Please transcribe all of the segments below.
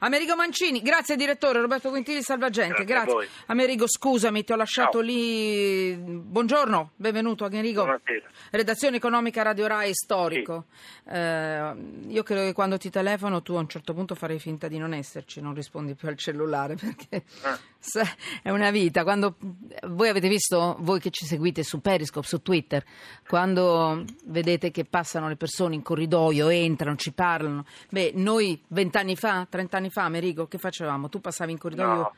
Amerigo Mancini, grazie direttore Roberto Quintili Salvagente, Grazie grazie. Amerigo, scusami, ti ho lasciato Ciao. lì. Buongiorno, benvenuto Amerigo. Buonasera. Redazione economica Radio Rai storico. Eh, io credo che quando ti telefono tu a un certo punto farei finta di non esserci, non rispondi più al cellulare perché se- è una vita. Quando voi avete visto, voi che ci seguite su Periscope, su Twitter, quando vedete che passano le persone in corridoio, entrano, ci parlano. Beh, noi vent'anni fa, trent'anni fa, Amerigo, che facevamo? Tu passavi in corridoio.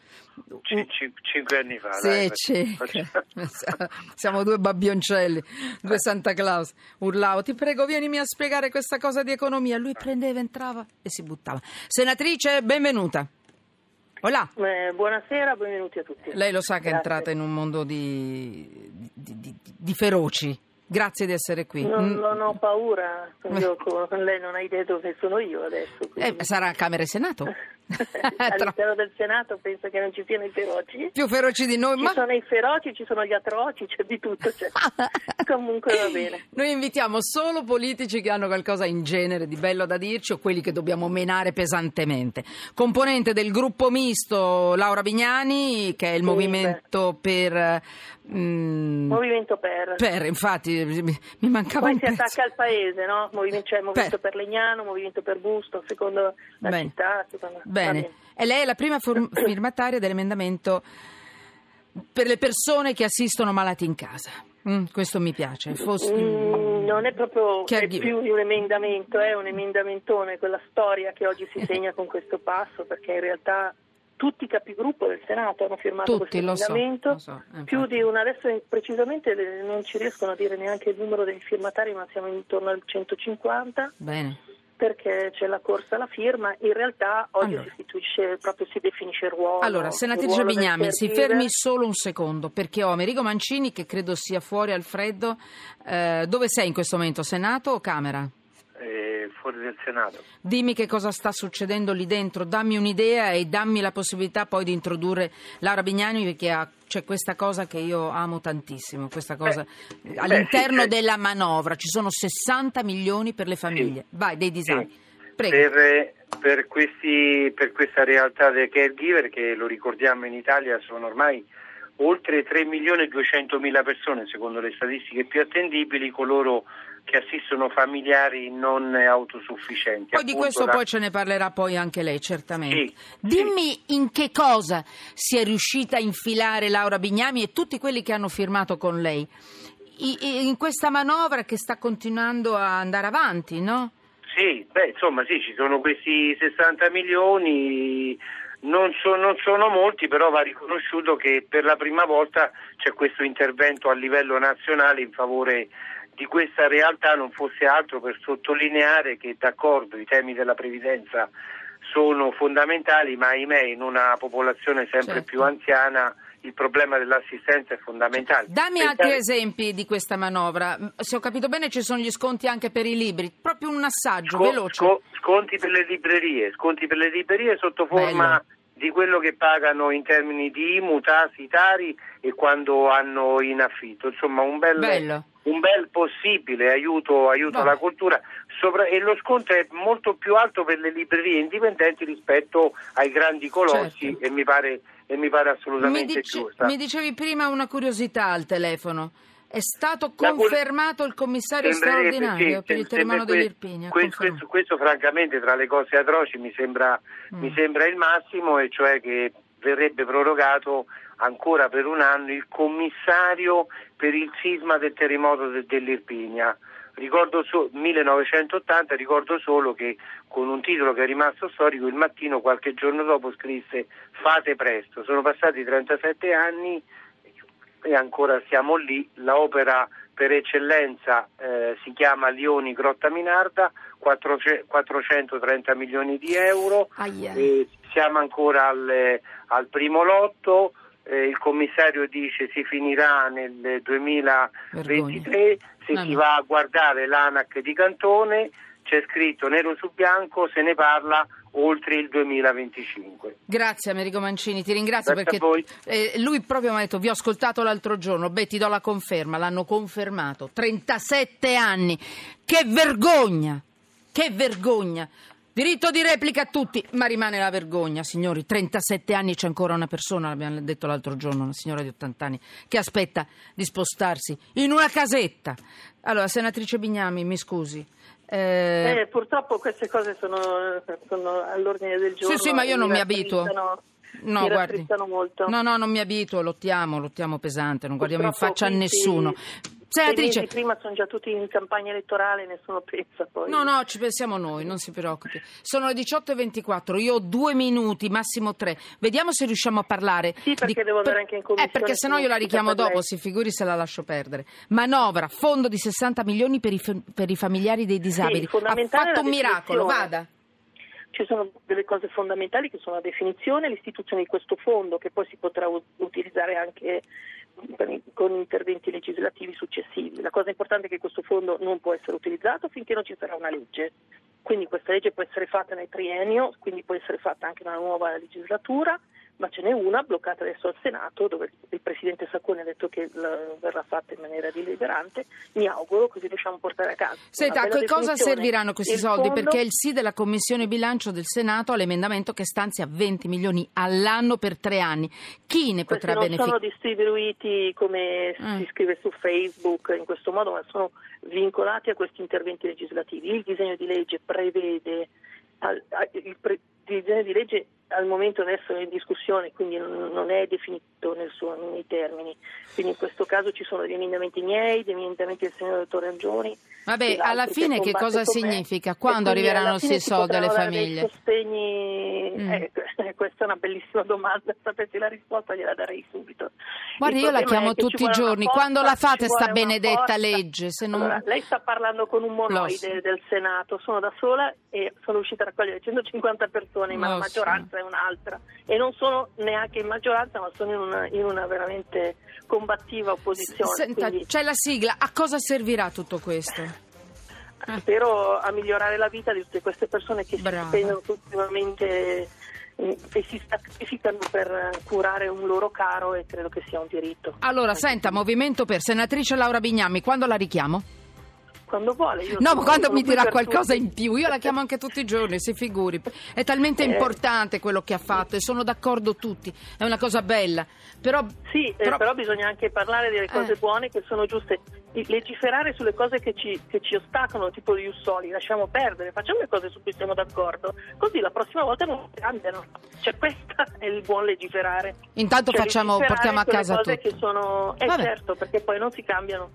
No, ci- ci- cinque anni fa. Sì, dai, siamo due babbioncelli, due Santa Claus. Urlavo, ti prego, vienimi a spiegare questa cosa di economia. Lui prendeva, entrava e si buttava. Senatrice, benvenuta. Hola. Eh, buonasera, benvenuti a tutti. Lei lo sa che è Grazie. entrata in un mondo di, di- di- di feroci. Grazie di essere qui. Non, Mm, non ho paura, io lei non ha idea dove sono io adesso. eh, sarà Camera e Senato? All'interno del Senato penso che non ci siano i feroci. Più feroci di noi, Ci ma... sono i feroci, ci sono gli atroci, c'è di tutto. c'è. Comunque va bene. Noi invitiamo solo politici che hanno qualcosa in genere di bello da dirci o quelli che dobbiamo menare pesantemente. Componente del gruppo misto Laura Vignani, che è il Sì, movimento per... mm, Movimento per. per, infatti, mi, mi mancava Poi un si pezzo. attacca al paese, no? Movimento, c'è Movimento Per. per. Legnano, Movimento per Busto, secondo la Bene. città. secondo- va Bene. E lei è la prima firmataria dell'emendamento per le persone che assistono malati in casa. Mm, questo mi piace. Fos- Mm, non è proprio è più di un emendamento, è un emendamentone, quella storia che oggi si segna con questo passo, perché in realtà tutti i capigruppo del Senato hanno firmato Tutti, questo lo so, emendamento. lo so, eh, più di una, adesso precisamente non ci riescono a dire neanche il numero dei firmatari, ma siamo intorno al 150 Bene. Perché c'è la corsa alla firma. In realtà oggi Allora. si istituisce, proprio si definisce il ruolo. Allora, senatrice ruolo Bignami, si fermi solo un secondo perché ho Amerigo Mancini che credo sia fuori al freddo. Eh, dove sei in questo momento, Senato o Camera? eh, fuori del Senato. Dimmi che cosa sta succedendo lì dentro, dammi un'idea e dammi la possibilità poi di introdurre Laura Bignani perché ha- c'è questa cosa che io amo tantissimo, questa cosa all'interno sì, sì. della manovra, ci sono 60 milioni per le famiglie, vai, dei disabili. Sì. Per, per questi- per questa realtà dei caregiver, che lo ricordiamo in Italia sono ormai oltre 3 milioni e 200 mila persone, secondo le statistiche più attendibili, coloro che assistono familiari non autosufficienti. Poi di questo la- poi ce ne parlerà poi anche lei, certamente. Sì, Dimmi in che cosa si è riuscita a infilare Laura Bignami e tutti quelli che hanno firmato con lei in questa manovra che sta continuando a andare avanti, no? Sì, beh, insomma, sì, ci sono questi 60 milioni, non, so- non sono molti, però va riconosciuto che per la prima volta c'è questo intervento a livello nazionale in favore di questa realtà, non fosse altro per sottolineare che d'accordo i temi della previdenza sono fondamentali, ma ahimè in una popolazione sempre Certo. più anziana il problema dell'assistenza è fondamentale. Dammi Pensate- altri esempi di questa manovra. Se ho capito bene ci sono gli sconti anche per i libri, proprio un assaggio Sco- veloce. sco- sconti per le librerie, sconti per le librerie sotto forma Bello. di quello che pagano in termini di IMU, tassi, tari e quando hanno in affitto. Insomma, un bel, Bello. Un bel possibile aiuto, aiuto alla cultura Sopra- e lo sconto è molto più alto per le librerie indipendenti rispetto ai grandi colossi Certo. e mi pare, e mi pare Mi, assolutamente dice- giusta. mi dicevi prima una curiosità al telefono. È stato confermato il commissario straordinario sì, per il sem- terremoto sembra que- dell'Irpinia. que- confermato. questo, questo, francamente tra le cose atroci mi sembra, Mm. mi sembra il massimo e cioè che verrebbe prorogato ancora per un anno il commissario per il sisma del terremoto de- dell'Irpinia. Ricordo so- 1980, ricordo solo che con un titolo che è rimasto storico il mattino qualche giorno dopo scrisse fate presto, sono passati 37 anni e ancora siamo lì. L'opera per eccellenza eh, si chiama Lioni Grotta Minarda, 400 430 milioni di euro. Aia. Eh, siamo ancora al, al primo lotto. eh, il commissario dice si finirà nel 2023. Se No, si no. va a guardare l'ANAC di Cantone c'è scritto nero su bianco, se ne parla oltre il 2025. Grazie Americo Mancini, ti ringrazio Grazie perché eh, lui proprio mi ha detto vi ho ascoltato l'altro giorno, beh ti do la conferma, l'hanno confermato, 37 anni, che vergogna, che vergogna. Diritto di replica a tutti, ma rimane la vergogna, signori. 37 anni c'è ancora una persona, l'abbiamo detto l'altro giorno, una signora di 80 anni, che aspetta di spostarsi in una casetta. Allora, senatrice Bignami, mi scusi. Eh... Eh, purtroppo queste cose sono, sono, all'ordine del giorno. Sì, sì, ma io non mi abituo. No, guardi. Molto. No, no, non mi abituo, lottiamo, lottiamo pesante, non guardiamo in faccia a nessuno. Senatrice... prima sono già tutti in campagna elettorale, nessuno pensa poi. No, no, ci pensiamo noi, non si preoccupi. Sono le 18.24, io ho due minuti, massimo tre. Vediamo se riusciamo a parlare. Sì, perché di... devo andare anche in commissione. Eh, perché se no io la richiamo dopo, lei. si figuri se la lascio perdere. Manovra, fondo di 60 milioni per i, per i familiari dei disabili. Sì, ha fatto un miracolo, vada. Ci sono delle cose fondamentali che sono la definizione, l'istituzione di questo fondo che poi si potrà utilizzare anche con interventi legislativi successivi. La cosa importante è che questo fondo non può essere utilizzato finché non ci sarà una legge. Quindi questa legge può essere fatta nel triennio, quindi può essere fatta anche nella nuova legislatura ma ce n'è una bloccata adesso al Senato dove il Presidente Sacconi ha detto che verrà fatta in maniera deliberante. Mi auguro così riusciamo a portare a casa. Senta, a che cosa serviranno questi soldi? Fondo... Perché il sì della Commissione Bilancio del Senato all'emendamento che stanzia 20 milioni all'anno per tre anni. Chi ne potrà beneficiare? Non sono distribuiti come mm. si scrive su Facebook in questo modo, ma sono vincolati a questi interventi legislativi. Il disegno di legge prevede il, pre, il disegno di legge al momento adesso è in discussione, quindi non è definito suo, nei termini. Quindi in questo caso ci sono degli emendamenti miei, degli emendamenti del signor dottor Angioni. Vabbè, alla fine che cosa significa? Quando arriveranno questi soldi alle famiglie? Sostegni, mm. eh, questa è una bellissima domanda, sapessi la risposta gliela darei subito. Guardi, io la chiamo tutti i giorni, forza, quando la fate sta benedetta legge? Non... Allora, lei sta parlando con un monoide del Senato, sono da sola e sono riuscita a raccogliere 150 persone, ma la maggioranza è un'altra e non sono neanche in maggioranza, ma sono in una, in una veramente combattiva opposizione. Senta, quindi... c'è la sigla, a cosa servirà tutto questo? Spero a migliorare la vita di tutte queste persone che Brava. si spendono ultimamente e si sacrificano per curare un loro caro e credo che sia un diritto. Allora, senta, Movimento per senatrice Laura Bignami, quando la richiamo? Quando vuole. Io no, ma quando mi dirà qualcosa tutti. in più, io la chiamo anche tutti i giorni, si figuri. È talmente eh. importante quello che ha fatto e sono d'accordo tutti, è una cosa bella. Però, sì, eh, però... Eh, però bisogna anche parlare delle cose eh. buone che sono giuste. Legiferare sulle cose che ci, che ci ostacolano, tipo gli ussoli, lasciamo perdere, facciamo le cose su cui siamo d'accordo, così la prossima volta non cambiano. Cioè, questo è il buon legiferare. Intanto cioè, facciamo, portiamo a casa cose tutti. che sono... Eh Vabbè. certo, perché poi non si cambiano.